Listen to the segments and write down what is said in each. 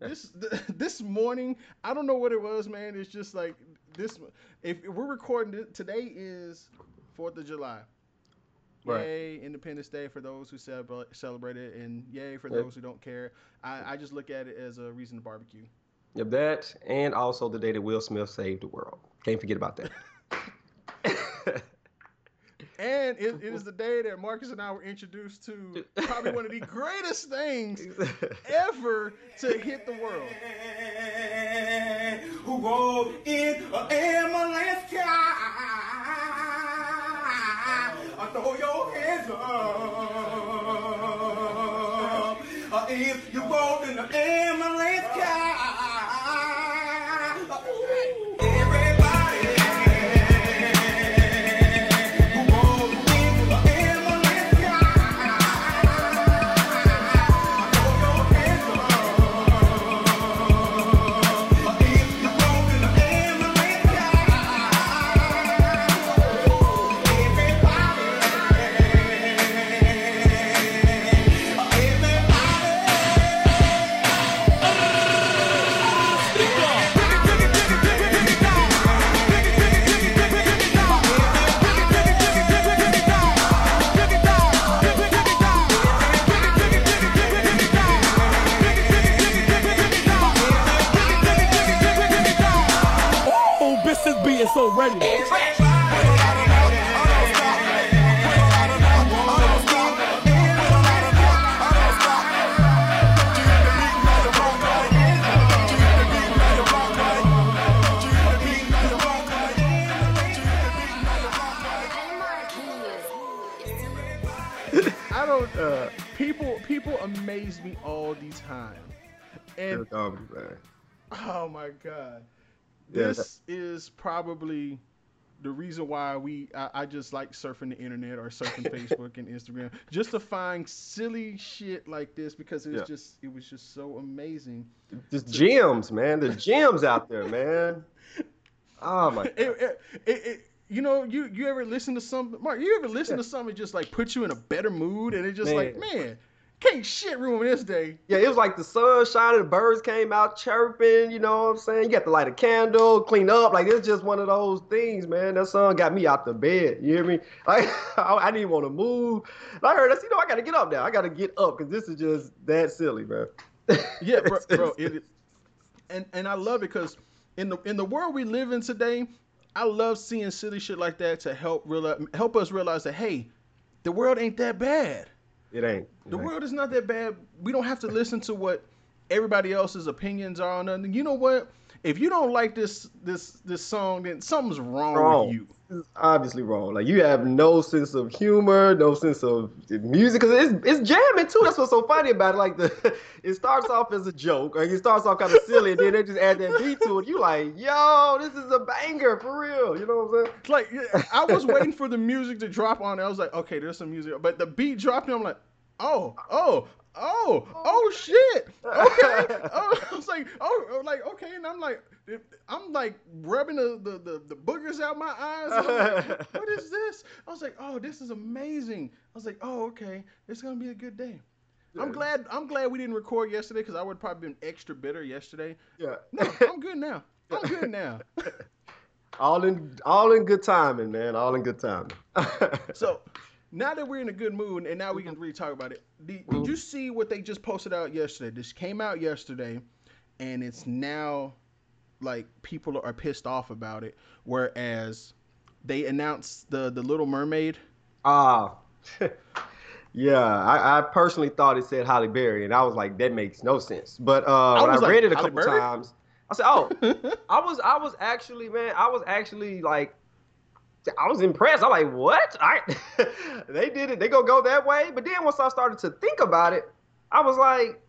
this th- this morning, I don't know what it was, man. It's just like this. If we're recording it, today is Fourth of July. Right. Yay, Independence Day for those who celebra- celebrate it, and yay for Yep. those who don't care. I, I just look at it as a reason to barbecue. Yep, that and also the day that Will Smith saved the world. Can't forget about that. And it, it is the day that Marcus and I were introduced to probably one of the greatest things ever to hit the world. who rode in an ambulance car. Throw your hands up. Uh, If you rode in an ambulance car. Probably the reason why we I, I just like surfing the internet or surfing Facebook and Instagram just to find silly shit like this because it was Yeah. just it was just so amazing. Just gems, man. The gems out there, man. Oh my It, it, it, you know, you you ever listen to something, Mark? You ever listen to something just like put you in a better mood, and it just like, Man. Can't shit ruin this day. Yeah, it was like the sun shining, the birds came out chirping, you know what I'm saying? You got to light a candle, clean up. Like, it's just one of those things, man. That sun got me out the bed. You hear me? Like, I, I didn't want to move. And I heard that, you know, I got to get up now. I got to get up because this is just that silly, man. Yeah, bro, bro it, is- and and I love it because in the in the world we live in today, I love seeing silly shit like that to help realize, help us realize that hey, the world ain't that bad. It ain't. It The ain't. world is not that bad. We don't have to listen to what everybody else's opinions are on nothing. You know what? If you don't like this this this song, then something's wrong, Wrong. with you. It's obviously wrong. Like you have no sense of humor, no sense of music, because it's it's jamming too. That's what's so funny about it. Like the, it starts off as a joke, like it starts off kind of silly, and then they just add that beat to it. You like, yo, this is a banger for real. You know what I'm saying? It's like I was waiting for the music to drop on it. I was like, okay, there's some music, but the beat dropped, and I'm like, oh, oh, oh, oh, oh shit, okay. Oh, I was like, oh, oh, like okay, and I'm like, I'm like rubbing the the, the, the boogers out my eyes. Like, what is this? I was like, oh, this is amazing. I was like, oh, okay, it's gonna be a good day. I'm glad. I'm glad we didn't record yesterday because I would probably been extra bitter yesterday. Yeah. No, I'm good now. I'm good now. all in all in good timing, man. All in good timing. So now that we're in a good mood and now we can really talk about it, did, did you see what they just posted out yesterday? This came out yesterday, and it's now like people are pissed off about it. Whereas they announced the the Little Mermaid. Ah. yeah, I, I personally thought it said Halle Berry, and I was like, that makes no sense. But uh, when I was like, read it a Halle couple times, I said, oh, I was I was actually man, I was actually like I was impressed. I'm like, what? I they did it. They gonna go that way. But then once I started to think about it, I was like,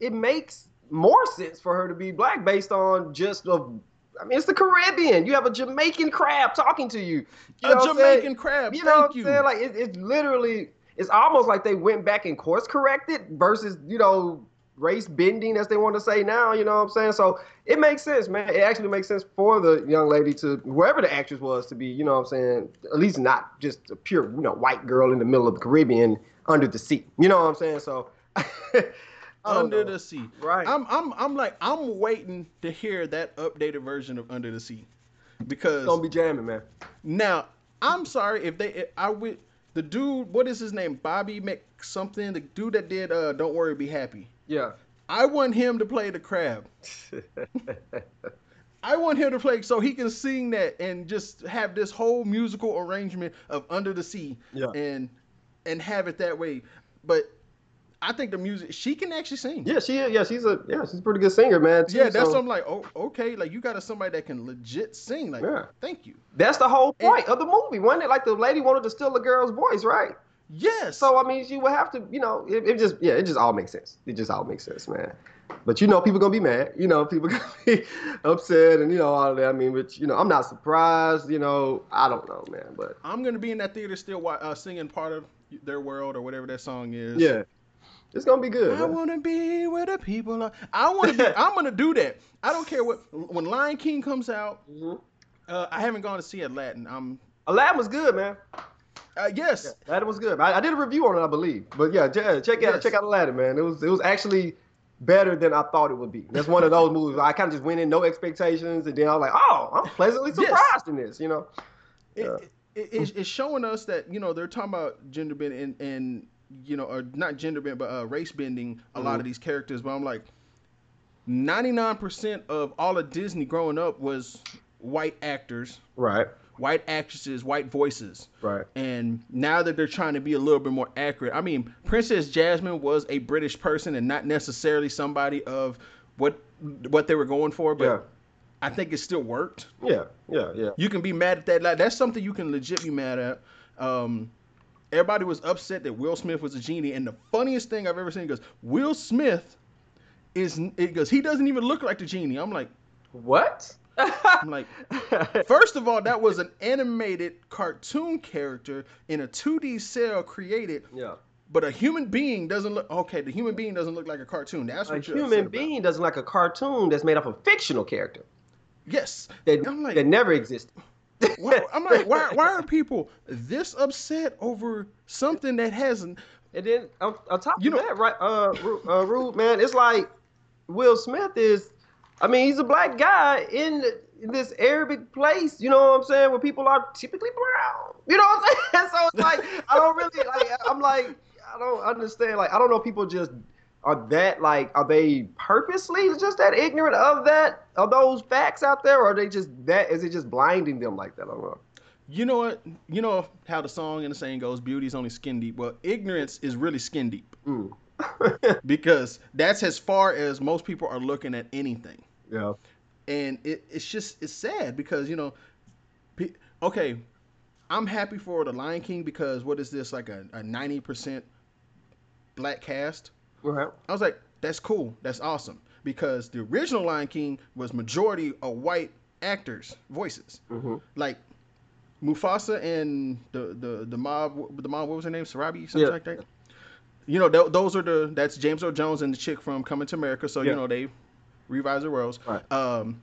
it makes more sense for her to be black based on just a. I mean, it's the Caribbean. You have a Jamaican crab talking to you. You a Jamaican crab. You know thank what you. I'm saying? Like it, it's literally, it's almost like they went back and course corrected versus you know race bending as they want to say now. You know what I'm saying? So it makes sense, man. It actually makes sense for the young lady to whoever the actress was to be. You know what I'm saying? At least not just a pure you know white girl in the middle of the Caribbean under the sea. You know what I'm saying? So. Under know. the Sea. Right. I'm I'm I'm like I'm waiting to hear that updated version of Under the Sea. Because gonna be jamming, man. now I'm sorry if they if I would the dude what is his name Bobby Mc something the dude that did uh Don't Worry Be Happy. Yeah. I want him to play the crab. I want him to play so he can sing that and just have this whole musical arrangement of Under the Sea Yeah. and and have it that way. But I think the music she can actually sing. yeah, she yeah, she's a yeah, she's a pretty good singer, man. too, Yeah, that's so- I'm like. Oh, okay. Like you got a somebody that can legit sing. Like, Yeah. thank you. That's the whole And- point of the movie, wasn't it? Like the lady wanted to steal the girl's voice, right? Yes. So I mean, she would have to, you know, it, it just yeah, it just all makes sense. It just all makes sense, man. But you know, people gonna be mad. You know, people gonna be upset, and you know all of that. I mean, but you know, I'm not surprised. You know, I don't know, man. But I'm gonna be in that theater still uh, singing part of their world or whatever that song is. yeah, it's gonna be good. I man. wanna be where the people are. I wanna be. I'm gonna do that. I don't care what. When Lion King comes out, Mhm. uh, I haven't gone to see Aladdin. I'm. Aladdin was good, man. Uh, yes. Aladdin was good. I, I did a review on it, I believe. But yeah, check, check out Yes. check out Aladdin, man. It was it was actually better than I thought it would be. That's one of those movies. where I kind of just went in no expectations, and then I was like, oh, I'm pleasantly Yes. surprised in this. You know. it, Yeah. it, it, it's showing us that you know they're talking about gender bending and, and you know or not gender bend but uh, race bending a lot Mhm. of these characters but i'm like 99% of all of disney growing up was white actors Right. White actresses white voices Right. and now that they're trying to be a little bit more accurate i mean princess jasmine was a british person and not necessarily somebody of what what they were going for but Yeah. i think it still worked Yeah. Yeah. Yeah. you can be mad at that. Like that's something you can legit be mad at. Um, everybody was upset that Will Smith was a genie, and the funniest thing I've ever seen goes Will Smith is it goes he doesn't even look like the genie. I'm like What? I'm like first of all that was an animated cartoon character in a 2D cell created, yeah. but a human being doesn't look okay. The human being doesn't look like a cartoon. That's A what you're upset human being doesn't like a cartoon that's made up of a fictional character Yes, that, like that never existed. why, I'm like why why are people this upset over something that hasn't And then on, on top You of know- that, right, uh, uh, Rude man, it's like Will Smith is. I mean, he's a black guy in, this Arabic place. You know what I'm saying? Where people are typically brown. You know what I'm saying? So it's like I don't really like. I'm like I don't understand. Like I don't know. if People just are that like are they purposely just that ignorant of that of those facts out there, or are they just that? Is it just blinding them like that? I don't know. You know what? You know how the song and the saying goes, beauty's only skin deep. Well, ignorance is really skin deep Mm. because that's as far as most people are looking at anything. Yeah. And it, it's just, it's sad because, you know, pe- okay, I'm happy for The Lion King because what is this, like a, a 90% black cast? Right. I was like, that's cool. That's awesome. Because the original Lion King was majority of white actors' voices. hmm like Mufasa and the the the mob the mob what was her name Sarabi something Yeah. like that. You know th- those are the that's James Earl Jones and the chick from Coming to America. So Yeah. you know they revised the roles. Right. Um,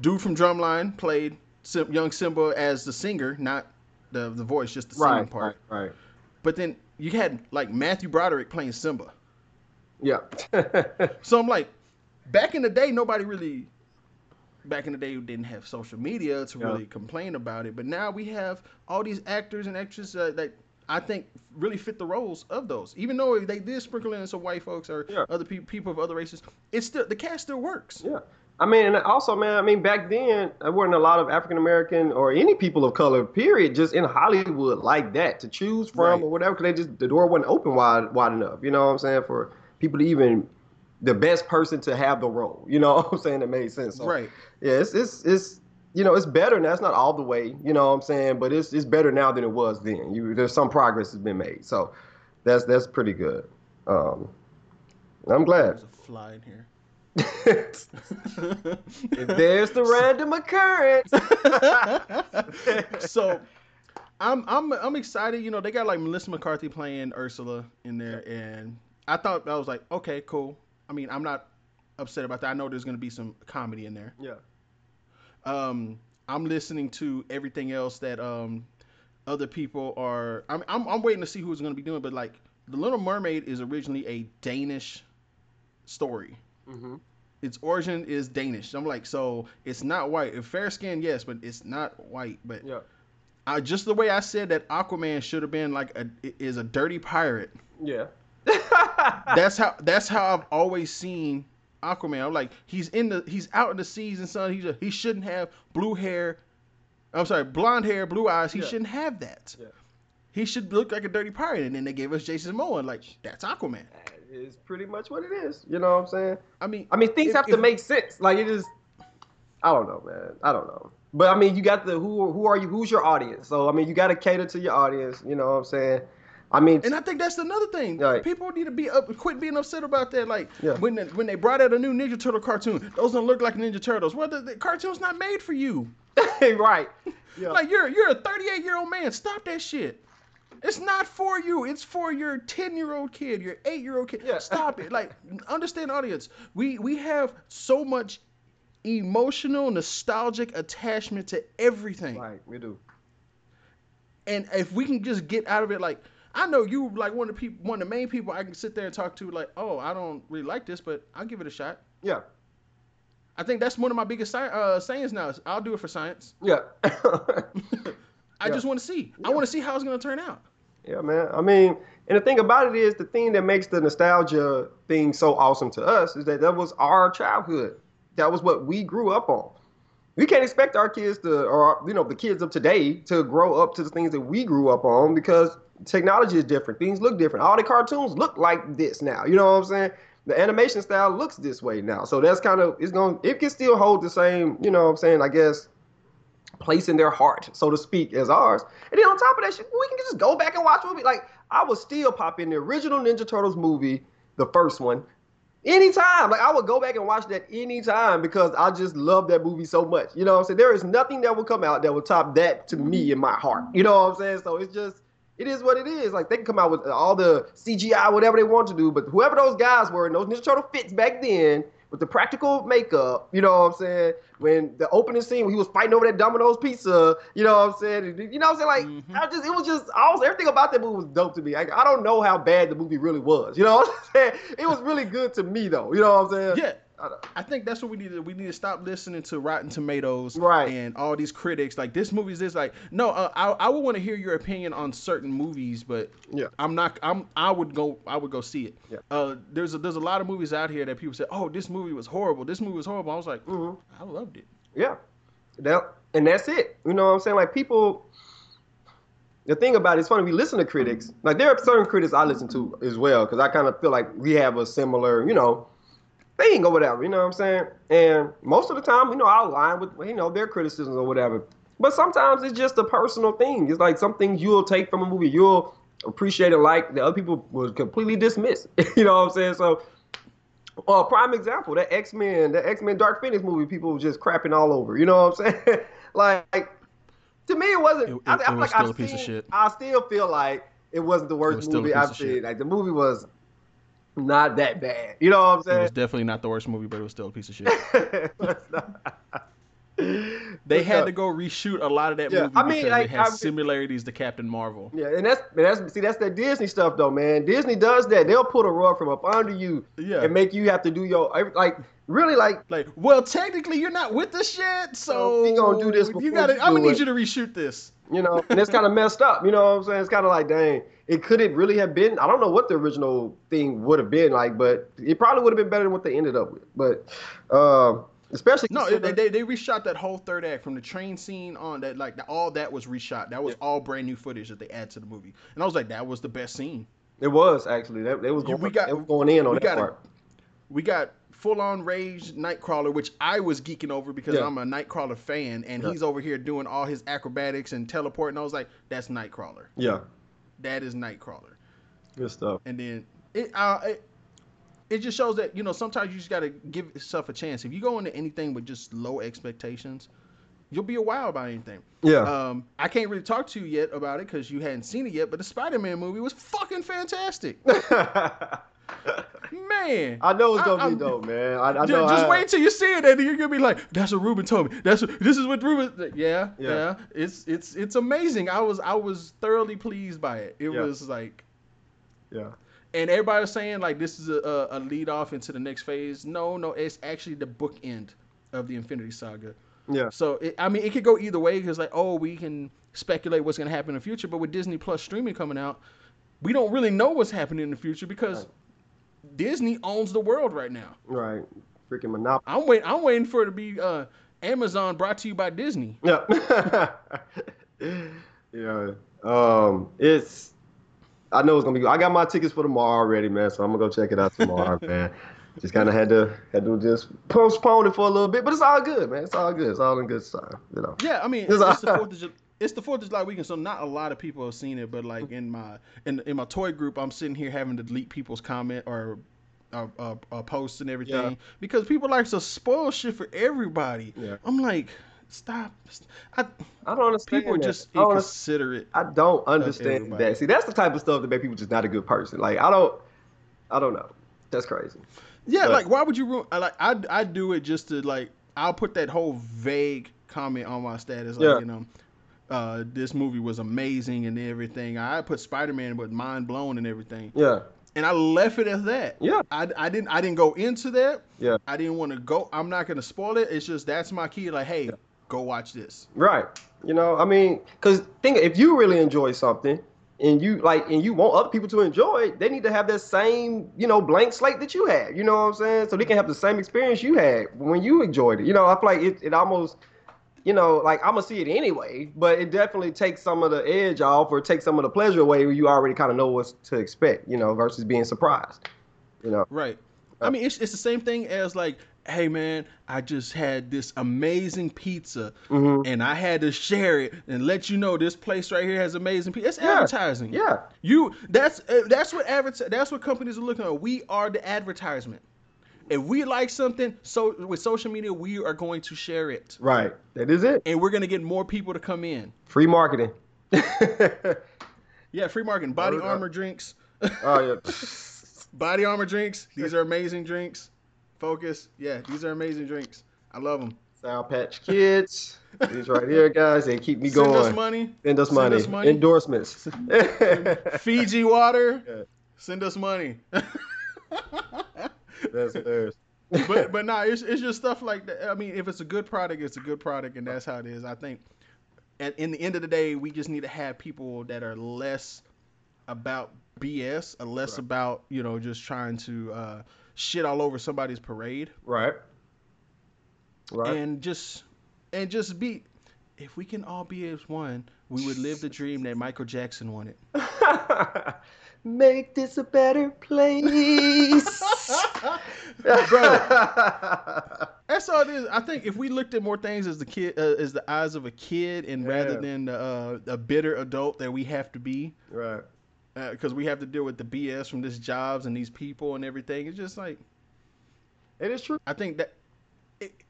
dude from Drumline played Sim- young Simba as the singer, not the the voice, just the singing Right. part. Right. Right. But then you had like Matthew Broderick playing Simba. Yeah. So I'm like, back in the day, nobody really. Back in the day, we didn't have social media to Yeah. really complain about it, but now we have all these actors and actresses uh, that I think really fit the roles of those. Even though they did sprinkle in some white folks or Yeah. other pe- people of other races, it's still the cast still works. Yeah. I mean, and also, man, I mean, back then, there weren't a lot of African American or any people of color, period, just in Hollywood like that to choose from Right. or whatever, because they just, the door wasn't open wide, wide enough. You know what I'm saying? For people to even, the best person to have the role. You know what I'm saying? It made sense. So, Right. Yeah, it's, it's, it's, you know, it's better now. It's not all the way, you know what I'm saying? But it's, it's better now than it was then. You, there's some progress has been made. So that's, that's pretty good. Um, I'm glad. There's a fly in here. There's the random occurrence. so I'm I'm I'm excited. You know, they got like Melissa McCarthy playing Ursula in there, and I thought I was like, okay, cool. I mean, I'm not upset about that. I know there's gonna be some comedy in there. yeah. Um, I'm listening to everything else that um other people are. I'm I'm, I'm waiting to see who's gonna be doing, but like the Little Mermaid is originally a Danish story. Mhm. Its origin is Danish. I'm like, so it's not white. If fair skin, yes, but it's not white. But Yeah. I, just the way I said that Aquaman should have been like a is a dirty pirate. Yeah. That's how that's how I've always seen Aquaman. I'm like, he's in the he's out in the seas and sun. He's a, he shouldn't have blue hair. I'm sorry, blonde hair, blue eyes. He Yeah. shouldn't have that. Yeah. He should look like a dirty pirate. And then they gave us Jason Momoa. Like that's Aquaman. That is pretty much what it is. You know what I'm saying? I mean, I mean, things If- have to if- make sense. Like it is. I don't know, man. I don't know. But I mean, you got the who? Who are you? Who's your audience? So I mean, you got to cater to your audience. You know what I'm saying? I mean, And I think that's another thing. Right. People need to be up, quit being upset about that. Like Yeah. when the, when they brought out a new Ninja Turtle cartoon, those don't look like Ninja Turtles. Well, the, the cartoon's not made for you. right? Yeah. Like you're you're a 38 year old man. Stop that shit. It's not for you. It's for your 10 year old kid, your 8 year old kid. Yeah. Stop it. Like understand, audience. We we have so much emotional, nostalgic attachment to everything. right. We do. And if we can just get out of it, like I know you, like one of the people, one of the main people I can sit there and talk to, like, oh, I don't really like this, but I'll give it a shot. Yeah. I think that's one of my biggest uh, sayings now. Is I'll do it for science. Yeah. I Yeah. just want to see. I want to see how it's gonna turn out. Yeah, man. I mean, and the thing about it is, the thing that makes the nostalgia thing so awesome to us is that that was our childhood. That was what we grew up on. We can't expect our kids to, or you know, the kids of today to grow up to the things that we grew up on because technology is different. Things look different. All the cartoons look like this now. You know what I'm saying? The animation style looks this way now. So that's kind of it's going. It can still hold the same. You know what I'm saying? I guess place in their heart, so to speak, as ours. And then on top of that shit, we can just go back and watch movie. Like I would still pop in the original Ninja Turtles movie, the first one, anytime. Like I would go back and watch that anytime because I just love that movie so much. You know what I'm saying? There is nothing that will come out that will top that to me in my heart. You know what I'm saying? So it's just it is what it is. Like they can come out with all the CGI, whatever they want to do, but whoever those guys were in those Ninja Turtle fits back then with the practical makeup, you know what I'm saying? When the opening scene when he was fighting over that Domino's pizza, you know what I'm saying? You know what I'm saying? Like mm-hmm. I just it was just I was everything about that movie was dope to me. I, I don't know how bad the movie really was. You know what I'm saying? It was really good to me though. You know what I'm saying? Yeah. I think that's what we need to we need to stop listening to Rotten Tomatoes Right. and all these critics like this movie's this like no uh, I I would want to hear your opinion on certain movies but Yeah. I'm not I'm I would go I would go see it Yeah. uh there's a, there's a lot of movies out here that people say oh this movie was horrible this movie was horrible I was like Mhm. I loved it Yeah. That and that's it. You know what I'm saying? Like people the thing about it, it's funny, we listen to critics. Like there are certain critics I listen to as well, because I kind of feel like we have a similar, you know, thing or whatever, you know what I'm saying? And most of the time, you know, I'll align with you know their criticisms or whatever. But sometimes it's just a personal thing. It's like some things you'll take from a movie, you'll appreciate it like the other people will completely dismiss. you know what I'm saying? So uh, prime example, that X Men, the X Men Dark Phoenix movie, people were just crapping all over. You know what I'm saying? like, to me, it wasn't. It- I, it- I feel it was like still I've a piece of shit. I still feel like it wasn't the worst movie I've seen. Like the movie was not that bad. You know what I'm saying? it was definitely not the worst movie but it was still a piece of shit they had to go reshoot a lot of that Yeah, movie I mean, because like, it has I- similarities to Captain Marvel Yeah, and that's and that's see that's that Disney stuff though, man. Disney does that. They'll put a rug from up under you Yeah. and make you have to do your like really like like well technically you're not with the shit so we gonna do this you gotta I'm gonna need you to reshoot this you know, and it's kind of messed up. You know what I'm saying? It's kind of like, dang, it could it really have been? I don't know what the original thing would have been like, but it probably would have been better than what they ended up with. But um, especially No, they, they they reshot that whole third act from the train scene on that like all that was reshot. That was all brand new footage that they add to the movie, and I was like, that was the best scene. it was actually that they was going, we got- they was going in on we that got a- part. We got full on Rage Nightcrawler, which I was geeking over because Yeah. I'm a Nightcrawler fan, and Yeah. he's over here doing all his acrobatics and teleporting. I was like, that's Nightcrawler. Yeah, That is Nightcrawler. good stuff. And then it uh it, it just shows that you know sometimes you just gotta give yourself a chance. If you go into anything with just low expectations, you'll be a wow about anything. Yeah, Um, I can't really talk to you yet about it because you hadn't seen it yet. But the Spider-Man movie was fucking fantastic, man. I know it's gonna I'm- be dope, man. I, I Ju- know. just I- wait till you see it, and you're gonna be like, "That's what Ruben told me. That's what, this is what Ruben." Yeah, Yeah. yeah, It's it's it's amazing. I was I was thoroughly pleased by it. It Yeah. was like Yeah, and everybody was saying like this is a, a, a lead off into the next phase. No, no, it's actually the bookend of the Infinity Saga. Yeah. So it, I mean, it could go either way because like, oh, we can speculate what's gonna happen in the future, but with Disney Plus streaming coming out, we don't really know what's happening in the future because Right. Disney owns the world right now. Right. Freaking monopoly. I'm waiting. I'm waiting for it to be uh, Amazon brought to you by Disney. Yeah. yeah. Um, it's. I know it's gonna be. I got my tickets for tomorrow already, man. So I'm gonna go check it out tomorrow, man. Just kind of had to had to just postpone it for a little bit, but it's all good, man. It's all good. It's all in good time, you know. Yeah, I mean, It's it's the Fourth of July. It's the Fourth of July weekend, so not a lot of people have seen it. But like in my in in my toy group, I'm sitting here having to delete people's comment or uh, uh, uh, posts and everything Yeah. because people like to spoil shit for everybody. Yeah. I'm like, stop. I, I don't understand. people are that. just I inconsiderate. I don't understand that. See, that's the type of stuff that make people just not a good person. Like I don't. I don't know. That's crazy. Yeah, But- like why would you ruin? Like I I do it just to like I'll put that whole vague comment on my status, like Yeah. you know, uh, this movie was amazing and everything. I put Spider Man with mind blown and everything, Yeah. and I left it at that. Yeah. I, I didn't I didn't go into that. Yeah. I didn't want to go. I'm not gonna spoil it. It's just that's my key. Like, hey, go watch this. Right. You know, I mean, because think if you really enjoy something and you like and you want other people to enjoy it, they need to have that same, you know, blank slate that you had. You know what I'm saying? So they can have the same experience you had when you enjoyed it. You know, I feel like it, it almost, you know, like I'm gonna see it anyway, but it definitely takes some of the edge off or takes some of the pleasure away when you already kind of know what to expect. You know, versus being surprised. You know. Right. I mean, it's, it's the same thing as like, hey man, I just had this amazing pizza, Mhm. and I had to share it and let you know this place right here has amazing pizza. It's Yeah. advertising. Yeah. You that's uh, that's what adver- that's what companies are looking at. We are the advertisement. If we like something, so with social media, we are going to share it, Right. That is it. and we're gonna get more people to come in. Free marketing. Yeah, free marketing, body armor drinks, oh yeah. body armor drinks. These are amazing drinks. Focus. Yeah, these are amazing drinks. I love them. Sour Patch Kids. These right here, guys. They keep me Send going. Send us money. Send us Send money. us money. Endorsements. Fiji water. Yeah. Send us money. That's theirs. but but nah, it's it's just stuff like that. I mean, if it's a good product, it's a good product, and that's how it is. I think. At in the end of the day, we just need to have people that are less about BS, or less Right. about you know just trying to uh, shit all over somebody's parade, right. Right. and just and just be. If we can all be as one, we would live the dream that Michael Jackson wanted. Make this a better place. Bro, That's all it is. I think if we looked at more things as the kid, uh, as the eyes of a kid, and rather than uh, a bitter adult that we have to be, right. because we have to deal with the BS from these jobs and these people and everything. It's just like It is true. I think that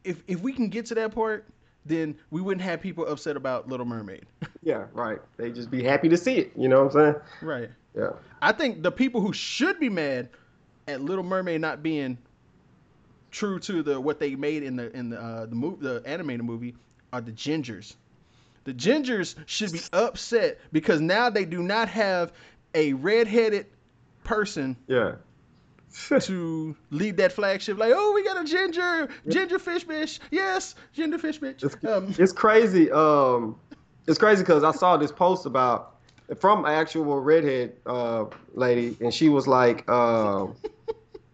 if if we can get to that part, then we wouldn't have people upset about Little Mermaid. Yeah, right. They just be happy to see it. You know what I'm saying? right. Yeah. I think the people who should be mad at Little Mermaid not being true to the what they made in the in the uh, the movie the animated movie are the gingers. The gingers should be upset because now they do not have a redheaded person Yeah. to lead that flagship. Like, oh, we got a ginger, ginger fish bitch. Yes, ginger fish bitch. Um, It's crazy. Um, it's crazy because I saw this post about from an actual redhead uh, lady, and she was like, um,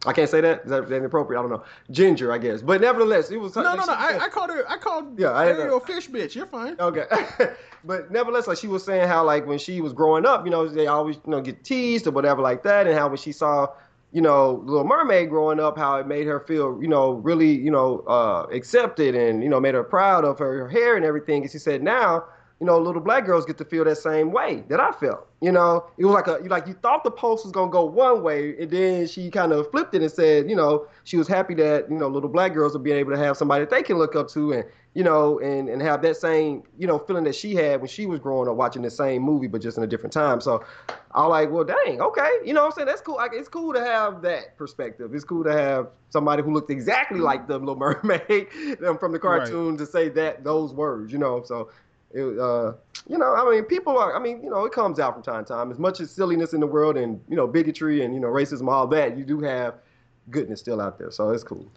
I can't say that. Is that that's inappropriate? I don't know. Ginger, I guess. But nevertheless, it was. no, no, no. I, said- I called her. I called Yeah. Ariel fish bitch. You're fine. Okay, but nevertheless, like she was saying how like when she was growing up, you know, they always you know get teased or whatever like that, and how when she saw, you know, Little Mermaid growing up, how it made her feel, you know, really, you know, uh, accepted and you know made her proud of her, her hair and everything. And she said now, you know, little black girls get to feel that same way that I felt. You know, it was like a like you thought the post was gonna go one way, and then she kind of flipped it and said, you know, she was happy that you know little black girls are being able to have somebody that they can look up to and you know, and and have that same, you know, feeling that she had when she was growing up watching the same movie, but just in a different time. So I was like, well, dang, okay, you know what I'm saying? That's cool. Like, it's cool to have that perspective. It's cool to have somebody who looked exactly mm-hmm. like the Little Mermaid from the Right. cartoon to say that those words, you know. So It, uh, you know, I mean, people are. I mean, you know, it comes out from time to time. As much as silliness in the world and you know bigotry and you know racism, all that, you do have goodness still out there. So it's cool.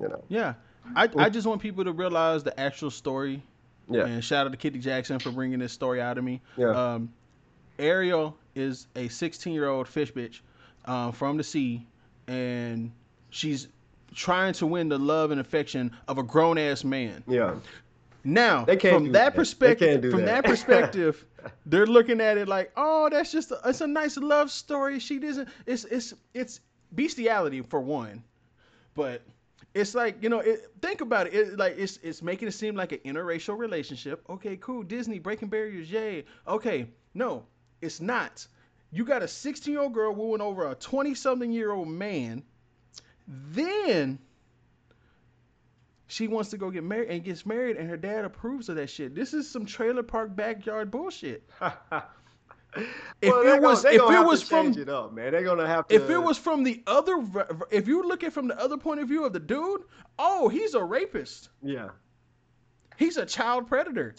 You know. Yeah. I, I just want people to realize the actual story. Yeah. And shout out to Kitty Jackson for bringing this story out of me. Yeah. Um, Ariel is a 16 year old fish bitch uh, from the sea, and she's trying to win the love and affection of a grown ass man. Yeah. Now, from that, that. Perspective, from that. that perspective, they're looking at it like, oh, that's just a, it's a nice love story. She doesn't. It's it's it's bestiality for one, but it's like you know, it, think about it. it. Like it's it's making it seem like an interracial relationship. Okay, cool. Disney breaking barriers, yay. Okay, no, it's not. You got a 16 year old girl wooing over a 20 something year old man. Then she wants to go get married and gets married, and her dad approves of that shit. This is some trailer park backyard bullshit. If Well, it they gonna- was- if it was from- it up, man, they're gonna have to. If it was from the other, if you look at from the other point of view of the dude, oh, he's a rapist. yeah, He's a child predator.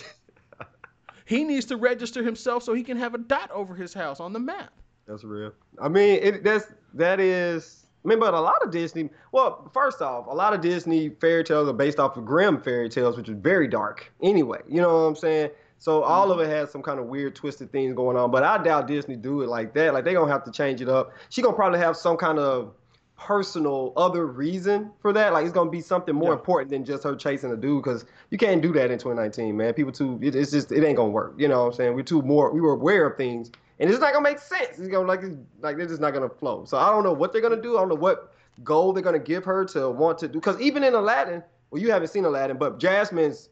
he needs to register himself so he can have a dot over his house on the map. that's real. I mean, it, that's that is. I mean, but a lot of Disney. Well, first off, a lot of Disney fairy tales are based off of Grimm fairy tales, which is very dark. Anyway, you know what I'm saying? So all of mm-hmm. it has some kind of weird, twisted things going on. But I doubt Disney do it like that. Like they gonna have to change it up. She gonna probably have some kind of personal other reason for that. Like it's gonna be something more Yeah. important than just her chasing a dude. Because you can't do that in 2019, man. People too. It, it's just it ain't gonna work. You know what I'm saying? We're too more. We were aware of things, and it's not gonna make sense. It's gonna like like they're just not gonna flow. So I don't know what they're gonna do. I don't know what goal they're gonna give her to want to do. Because even in Aladdin, well, you haven't seen Aladdin, but Jasmine's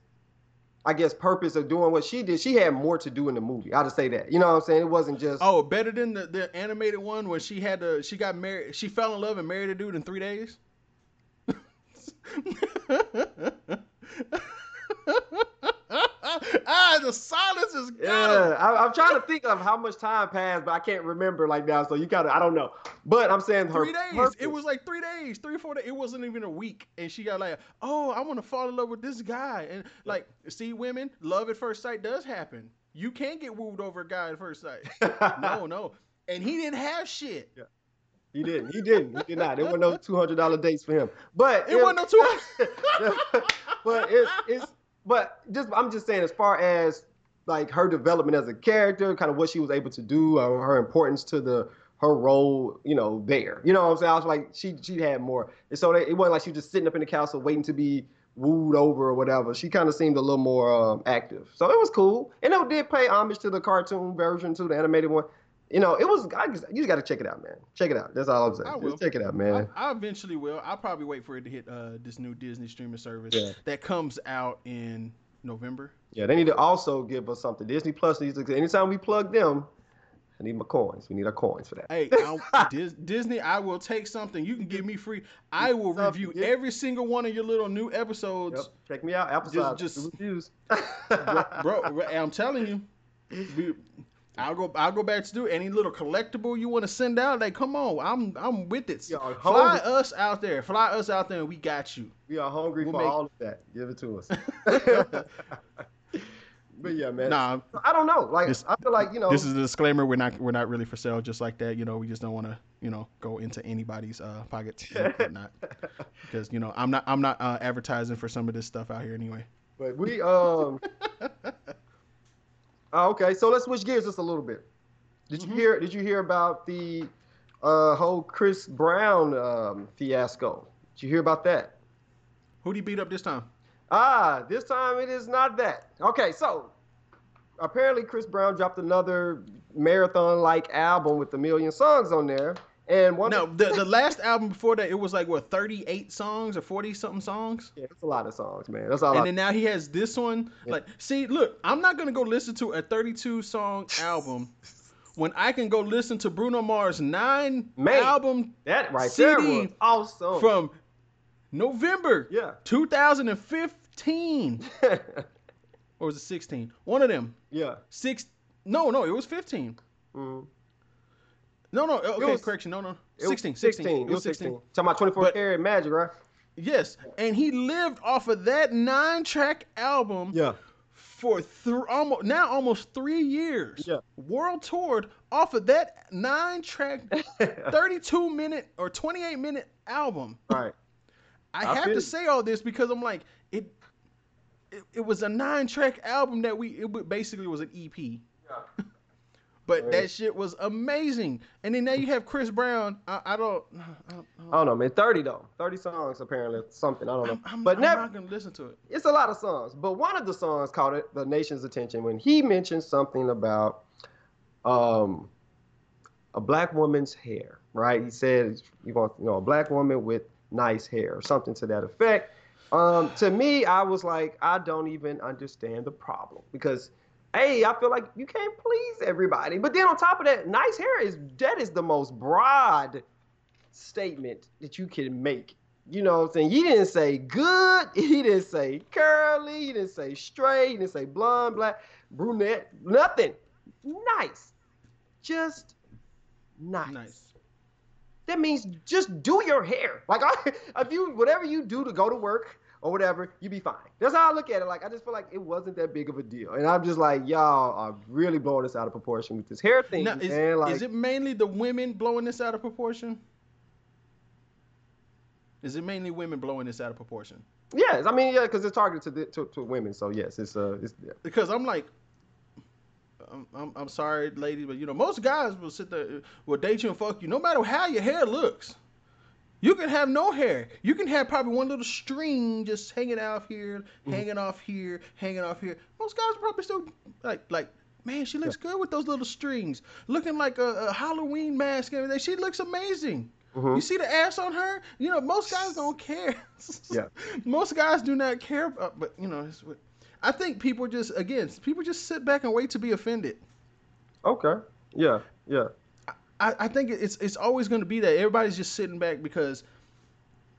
I guess purpose of doing what she did, she had more to do in the movie. I'll just say that. You know what I'm saying? It wasn't just Oh, better than the, the animated one when she had to, she got married, she fell in love and married a dude in three days. ah, the silence is got Yeah. I, I'm trying to think of how much time passed, but I can't remember like now. So you gotta, I don't know. But I'm saying her Three days. purpose- It was like three days, three four days. It wasn't even a week, and she got like, "Oh, I want to fall in love with this guy." And like, see, women, love at first sight does happen. You can't get wooed over a guy at first sight. no, no. And he didn't have shit. Yeah. he didn't. He didn't. He did not. There were no two hundred dollar dates for him. But It wasn't no two. but it's it's but just I'm just saying as far as like her development as a character, kind of what she was able to do, uh, her importance to the her role, you know, there. You know what I'm saying? I was like, she she had more, and so they, it wasn't like she was just sitting up in the castle waiting to be wooed over or whatever. She kind of seemed a little more um, active, so it was cool. And it did pay homage to the cartoon version, to the animated one. You know, it was. I just, you just got to check it out, man. Check it out. That's all I'm saying. I will. Just check it out, man. I, I eventually will. I'll probably wait for it to hit uh, this new Disney streaming service Yeah. that comes out in November. Yeah, they need to also give us something. Disney Plus needs to. Anytime we plug them, I need my coins. We need our coins for that. Hey, Dis, Disney, I will take something. You can give me free. I will Something, review yeah. every single one of your little new episodes. Yep. Check me out. Apple Just- just, just- reviews. bro, bro, I'm telling you, we, I'll go. I'll go back to do any little collectible you want to send out. Like, come on, I'm I'm with it. Fly hungry. us out there. Fly us out there, and we got you. we are hungry We'll for make- all of that. Give it to us. but yeah, man. Nah, I don't know. Like This- I feel like you know. this is a disclaimer. We're not we're not really for sale, just like that. You know, we just don't want to you know go into anybody's uh, pockets and whatnot. because you know I'm not I'm not uh, advertising for some of this stuff out here anyway. But we um. Oh, okay, so let's switch gears just a little bit. Did you Mhm. hear? Did you hear about the uh, whole Chris Brown um, fiasco? Did you hear about that? Who did he beat up this time? Ah, this time it is not that. Okay, so apparently Chris Brown dropped another marathon-like album with a million songs on there, and one. No, the the last album before that it was like what 38 songs or 40 something songs. yeah, that's a lot of songs, man. That's all. And I, then now he has this one. Yeah. Like, see, look, I'm not gonna go listen to a 32 song album when I can go listen to Bruno Mars nine Man. album that right there CD awesome. from November yeah. 2015 or was it 16? One of them. yeah. Six. No, no, it was 15. Mhm. No, no. Okay, was- correction. No, no. It was 16, 16. It was 16. 16. Talking about 24 But- karat magic, right? Yes, and he lived off of that nine-track album Yeah. for th- almost now almost three years. Yeah. World toured off of that nine track, 32 minute or 28 minute album. right. I, I have to say all this because I'm like it. It, it was a nine track album that we it basically was an EP. But Right. that shit was amazing. And then now you have Chris Brown. I, I don't. I, don't- I don't know, man. Thirty though. Thirty songs apparently. Something I don't know. I'm, I'm, but I'm never. not gonna listen to it. it's a lot of songs, but one of the songs caught it, the nation's attention when he mentioned something about um, a black woman's hair. Right? He said you want you know a black woman with nice hair or something to that effect. Um, to me, I was like, I don't even understand the problem because. Hey, I feel like you can't please everybody. But then on top of that, nice hair is that is the most broad statement that you can make. You know what I'm saying? He didn't say good. He didn't say curly. He didn't say straight. He didn't say blonde, black, brunette. Nothing. Nice. Just nice. Nice. That means just do your hair. Like I, if you whatever you do to go to work or whatever, you'd be fine. That's how I look at it. Like I just feel like it wasn't that big of a deal. And I'm just like, y'all are really blowing this out of proportion with this hair thing. Now, is, man. Like, is it mainly the women blowing this out of proportion? Is it mainly women blowing this out of proportion? yes, I mean, yeah, because it's targeted to, the, to to women. So yes, it's uh, it's yeah. Because I'm like, I'm, I'm, I'm sorry, ladies, but you know, most guys will sit there, will date you and fuck you, no matter how your hair looks. You can have no hair. You can have probably one little string just hanging out here, hanging off here, hanging off here. Most guys probably still like, like, man, she looks good with those little strings, looking like a, a Halloween mask and everything. She looks amazing. Mhm. You see the ass on her? You know, most guys don't care. Yeah. Most guys do not care, about, but you know, it's, what- I think people just again, people just sit back and wait to be offended. Okay. Yeah. Yeah. I, I think it's it's always going to be that everybody's just sitting back because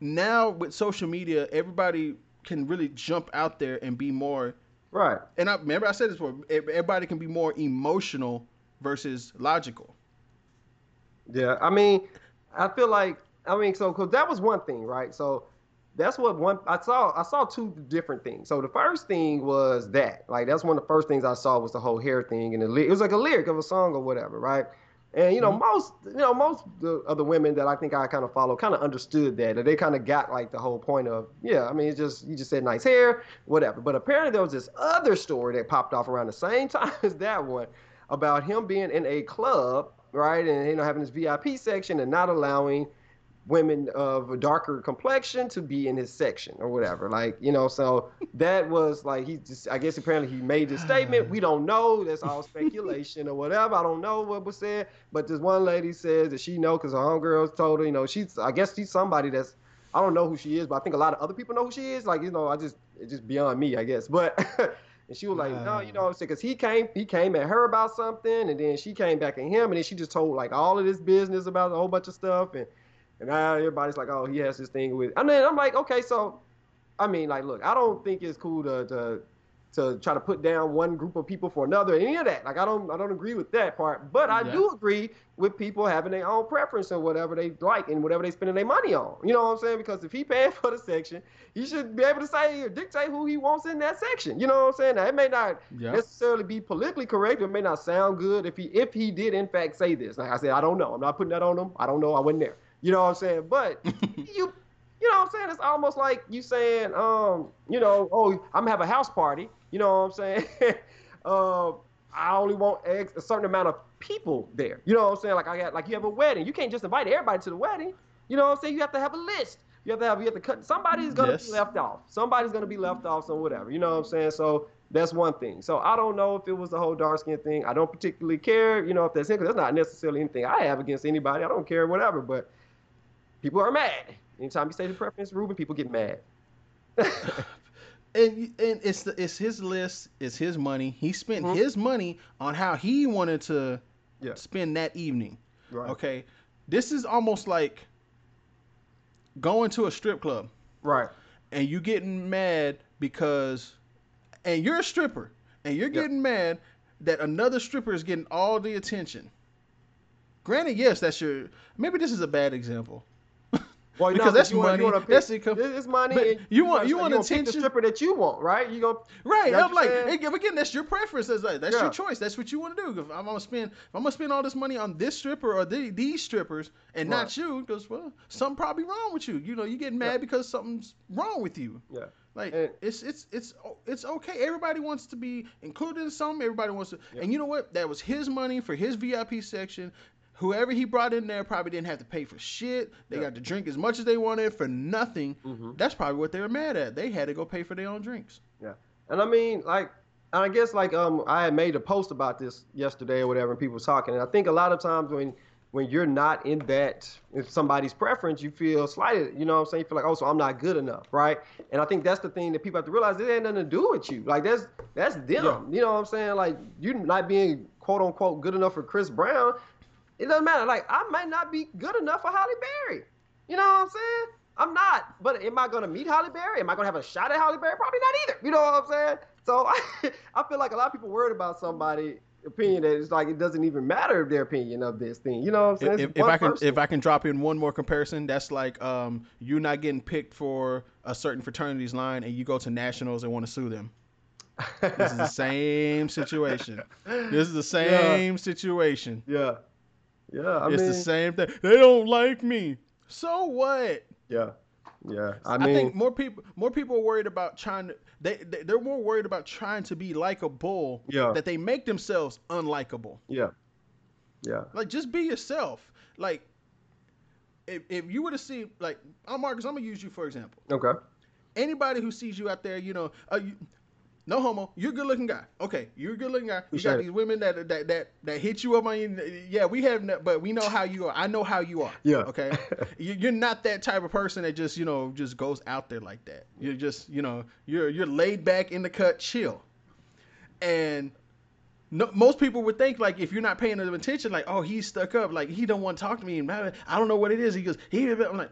now with social media, everybody can really jump out there and be more. Right. And I remember I said this before. Everybody can be more emotional versus logical. Yeah. I mean, I feel like I mean, so cause that was one thing, right? So that's what one I saw. I saw two different things. So the first thing was that, like, that's one of the first things I saw was the whole hair thing, and the, it was like a lyric of a song or whatever, right? And you know, mm-hmm. most you know most of the women that I think I kind of follow kind of understood that, that they kind of got like the whole point of, yeah, I mean, it's just you just said nice hair, whatever. But apparently there was this other story that popped off around the same time as that one about him being in a club, right, and you know having this VIP section and not allowing women of a darker complexion to be in his section or whatever. Like, you know, so that was like he just I guess apparently he made this statement. We don't know. That's all speculation or whatever. I don't know what was said. But this one lady says that she know because her homegirls told her, you know, she's I guess she's somebody that's I don't know who she is, but I think a lot of other people know who she is. Like, you know, I just it's just beyond me, I guess. But and she was like, no, you know, I said because he came he came at her about something, and then she came back at him, and then she just told like all of this business about a whole bunch of stuff, and and now everybody's like, oh, he has this thing with. And then I'm like, okay, so, I mean, like, look, I don't think it's cool to to to try to put down one group of people for another, any of that. Like, I don't I don't agree with that part. But I Yeah. do agree with people having their own preference and whatever they like and whatever they spending their money on. You know what I'm saying? Because if he paying for the section, he should be able to say or dictate who he wants in that section. You know what I'm saying? Now, it may not Yeah. necessarily be politically correct. It may not sound good if he if he did in fact say this. Like I said, I don't know. I'm not putting that on him. I don't know. I wasn't there. You know what I'm saying? But you you know what I'm saying? It's almost like you saying, um, you know, oh, I'm gonna have a house party. You know what I'm saying? uh, I only want X, a certain amount of people there. You know what I'm saying? Like I got like you have a wedding. You can't just invite everybody to the wedding. You know what I'm saying? You have to have a list. You have to have you have to cut somebody's gonna Yes. be left off. Somebody's gonna be left off, so whatever. You know what I'm saying? So that's one thing. So I don't know if it was the whole dark skin thing. I don't particularly care, you know, if that's it, because that's not necessarily anything I have against anybody. I don't care, whatever. But people are mad. Anytime you say the preference, Ruben, people get mad. and and it's the, it's his list, it's his money. He spent Mhm. his money on how he wanted to Yeah. spend that evening. Right. Okay, this is almost like going to a strip club Right. and you getting mad because, and you're a stripper and you're getting mad that another stripper is getting all the attention. Granted, yes, that's your. Maybe this is a bad example. Well, no, because that's you money. you wanna pick- that's income. It's money. But you want- you say- want gonna pick the attention? stripper that you want, right? You go Right. I'm like, saying? again, that's your preference. That's like that's Yeah. your choice. That's what you want to do. If I'm gonna spend, I'm gonna spend all this money on this stripper or the, these strippers and not Right. you, because well, something probably wrong with you. You know, you get mad Yeah. because something's wrong with you. Yeah. Like And- it's it's it's it's okay. Everybody wants to be included in something. Everybody wants to, Yeah. and you know what? That was his money for his VIP section. Whoever he brought in there probably didn't have to pay for shit. They Yeah. got to drink as much as they wanted for nothing. Mhm. That's probably what they were mad at. They had to go pay for their own drinks. Yeah, and I mean, like, and I guess like um, I had made a post about this yesterday or whatever, and people was talking. And I think a lot of times when when you're not in that, if somebody's preference, you feel slighted. You know what I'm saying? You feel like, oh, so I'm not good enough, right? And I think that's the thing that people have to realize. It ain't nothing to do with you. Like that's that's them. Yeah. You know what I'm saying? Like you not being quote unquote good enough for Chris Brown. It doesn't matter. Like I might not be good enough for Halle Berry. You know what I'm saying? I'm not. But am I gonna meet Halle Berry? Am I gonna have a shot at Halle Berry? Probably not either. You know what I'm saying? So I, I feel like a lot of people worried about somebody opinion that it's like it doesn't even matter their opinion of this thing. You know what I'm saying? if, if I can person. if I can drop in one more comparison, that's like um you not getting picked for a certain fraternity's line and you go to nationals and want to sue them. This is the same situation. This is the same situation. yeah, yeah. I it's mean, the same thing. They don't like me. So what? yeah, yeah. I I, mean, think more people more people are worried about trying to they, they they're more worried about trying to be likable Yeah. that they make themselves unlikable. yeah, yeah, Like just be yourself. Like if, if you were to see like I'm Marcus, I'm gonna use you for example. okay, Anybody who sees you out there, you know, uh, you, no homo, you're a good looking guy. Okay, you're a good looking guy. You Appreciate got it. these women that that that that hit you up on you. Yeah, we have, no- but we know how you are. I know how you are. Yeah. Okay. You- You're not that type of person that just you know just goes out there like that. You're just you know you're you're laid back in the cut, chill. And no, most people would think like if you're not paying them attention, like oh he's stuck up, like he don't want to talk to me, and. I don't know what it is. He goes he. I'm like,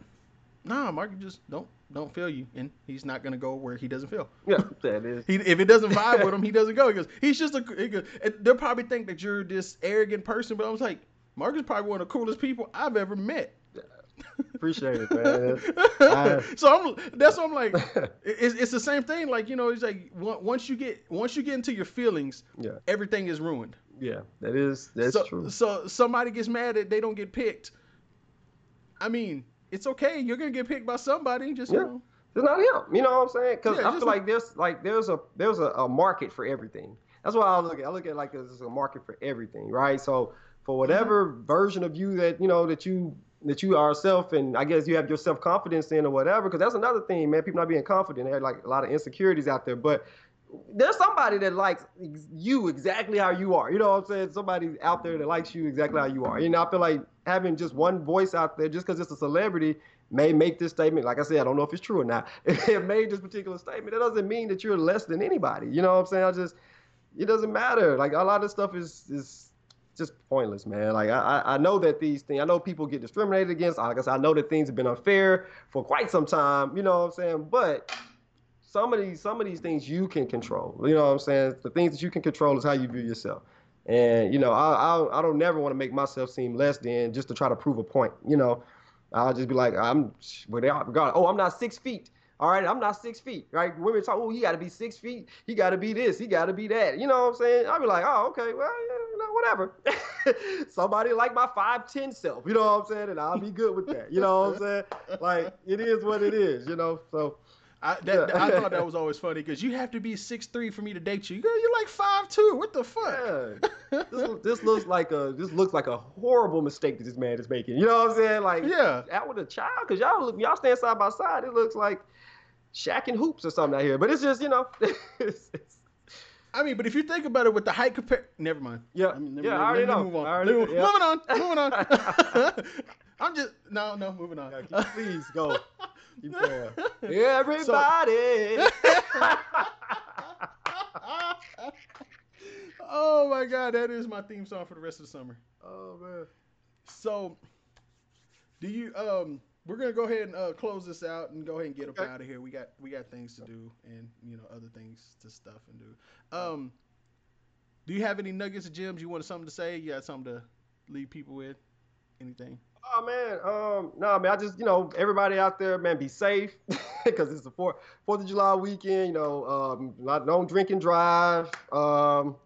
nah, Mark, you just don't don't feel you, and he's not gonna go where he doesn't feel. yeah. That is. He, if it doesn't vibe with him, he doesn't go. He goes, he's just a. He goes, they'll probably think that you're this arrogant person, but I was like, Mark is probably one of the coolest people I've ever met. Appreciate it, man. I- so I'm that's what I'm like. It's, it's the same thing. Like you know, it's like once you get once you get into your feelings, yeah, everything is ruined. yeah. That is. That's so, true. So somebody gets mad that they don't get picked. I mean, it's okay. You're gonna get picked by somebody. Just Yeah. you know. It's not him. You know what I'm saying? Because Yeah, I feel like there's like there's a there's a, a market for everything. That's why I look at I look at it like there's a market for everything, right? So for mm-hmm. whatever version of you that you know that you that you are self and I guess you have your self confidence in or whatever, because that's another thing, man. People not being confident. They have like a lot of insecurities out there, but there's somebody that likes you exactly how you are. You know what I'm saying? Somebody out there that likes you exactly how you are. You know, I feel like having just one voice out there, just because it's a celebrity, may make this statement. Like I said, I don't know if it's true or not. it made this particular statement. It doesn't mean that you're less than anybody. You know what I'm saying? I just, it doesn't matter. Like a lot of stuff is is just pointless, man. Like I, I know that these things, I know people get discriminated against. Like I said, I know that things have been unfair for quite some time. You know what I'm saying? But some of these some of these things you can control. You know what I'm saying? The things that you can control is how you view yourself. And you know, I I, I don't never want to make myself seem less than just to try to prove a point. You know, I'll just be like, I'm without regard. Oh, I'm not six feet. All right, I'm not six feet. Right? Women talk, oh, he got to be six feet. He got to be this. He got to be that. You know what I'm saying? I'll be like, oh, okay, well, you know, whatever. Somebody like my five ten self. You know what I'm saying? And I'll be good with that. You know what I'm saying? Like it is what it is. You know. So I, that, I thought that was always funny because you have to be six three for me to date you. Girl, you're like five two. What the fuck? yeah, this, this looks like a this looks like a horrible mistake that this man is making. You know what I'm saying? Like Yeah. out with a child because y'all look y'all stand side by side. It looks like Shaq and hoops or something out here. But it's just you know. it's, it's, I mean, but if you think about it with the height compare, never mind. Yeah, I mean, yeah, I already let know. Move on. I already- yeah. Moving on. Moving on. I'm just no, no. Moving on. please go. Everybody. oh my god, that is my theme song for the rest of the summer. oh man. So, do you um? We're gonna go ahead and uh, close this out and go ahead and get up out of here. We got we got things to do and you know other things to stuff and do. Um, do you have any nuggets or gems you want something to say? You got something to leave people with? Anything? Oh man, um, no man, I just you know everybody out there, man, be safe because it's the Fourth Fourth of July weekend. You know, um, not don't drink and drive. Um,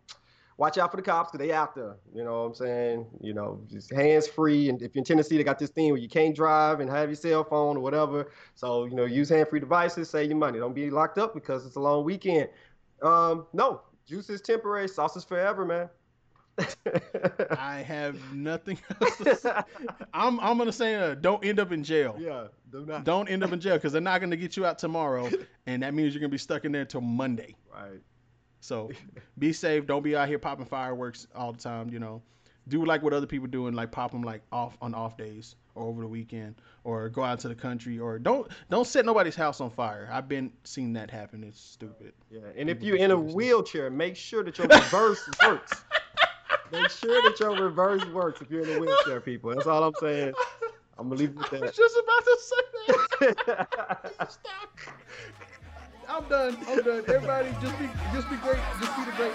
watch out for the cops because they out there. You know what I'm saying? You know, just hands free. And if you're in Tennessee, they got this thing where you can't drive and have your cell phone or whatever. So you know, use hand free devices, save your money. Don't be locked up because it's a long weekend. Um, no, juice is temporary, sauce is forever, man. I have nothing else to say. I'm I'm gonna say uh, don't end up in jail. yeah, do not. Don't end up in jail because they're not gonna get you out tomorrow, and that means you're gonna be stuck in there till Monday. Right. So be safe. Don't be out here popping fireworks all the time. You know, do like what other people do and like pop them like off on off days or over the weekend, or go out to the country, or don't don't set nobody's house on fire. I've been seeing that happen. It's stupid. Yeah, and if you're in a wheelchair, make sure that your reverse works. Make sure that your reverse works if you're in a wheelchair, people. That's all I'm saying. I'm gonna leave it I was just about to say that. that. Stop. I'm done. I'm done. Everybody, just be, just be great. Just be the great.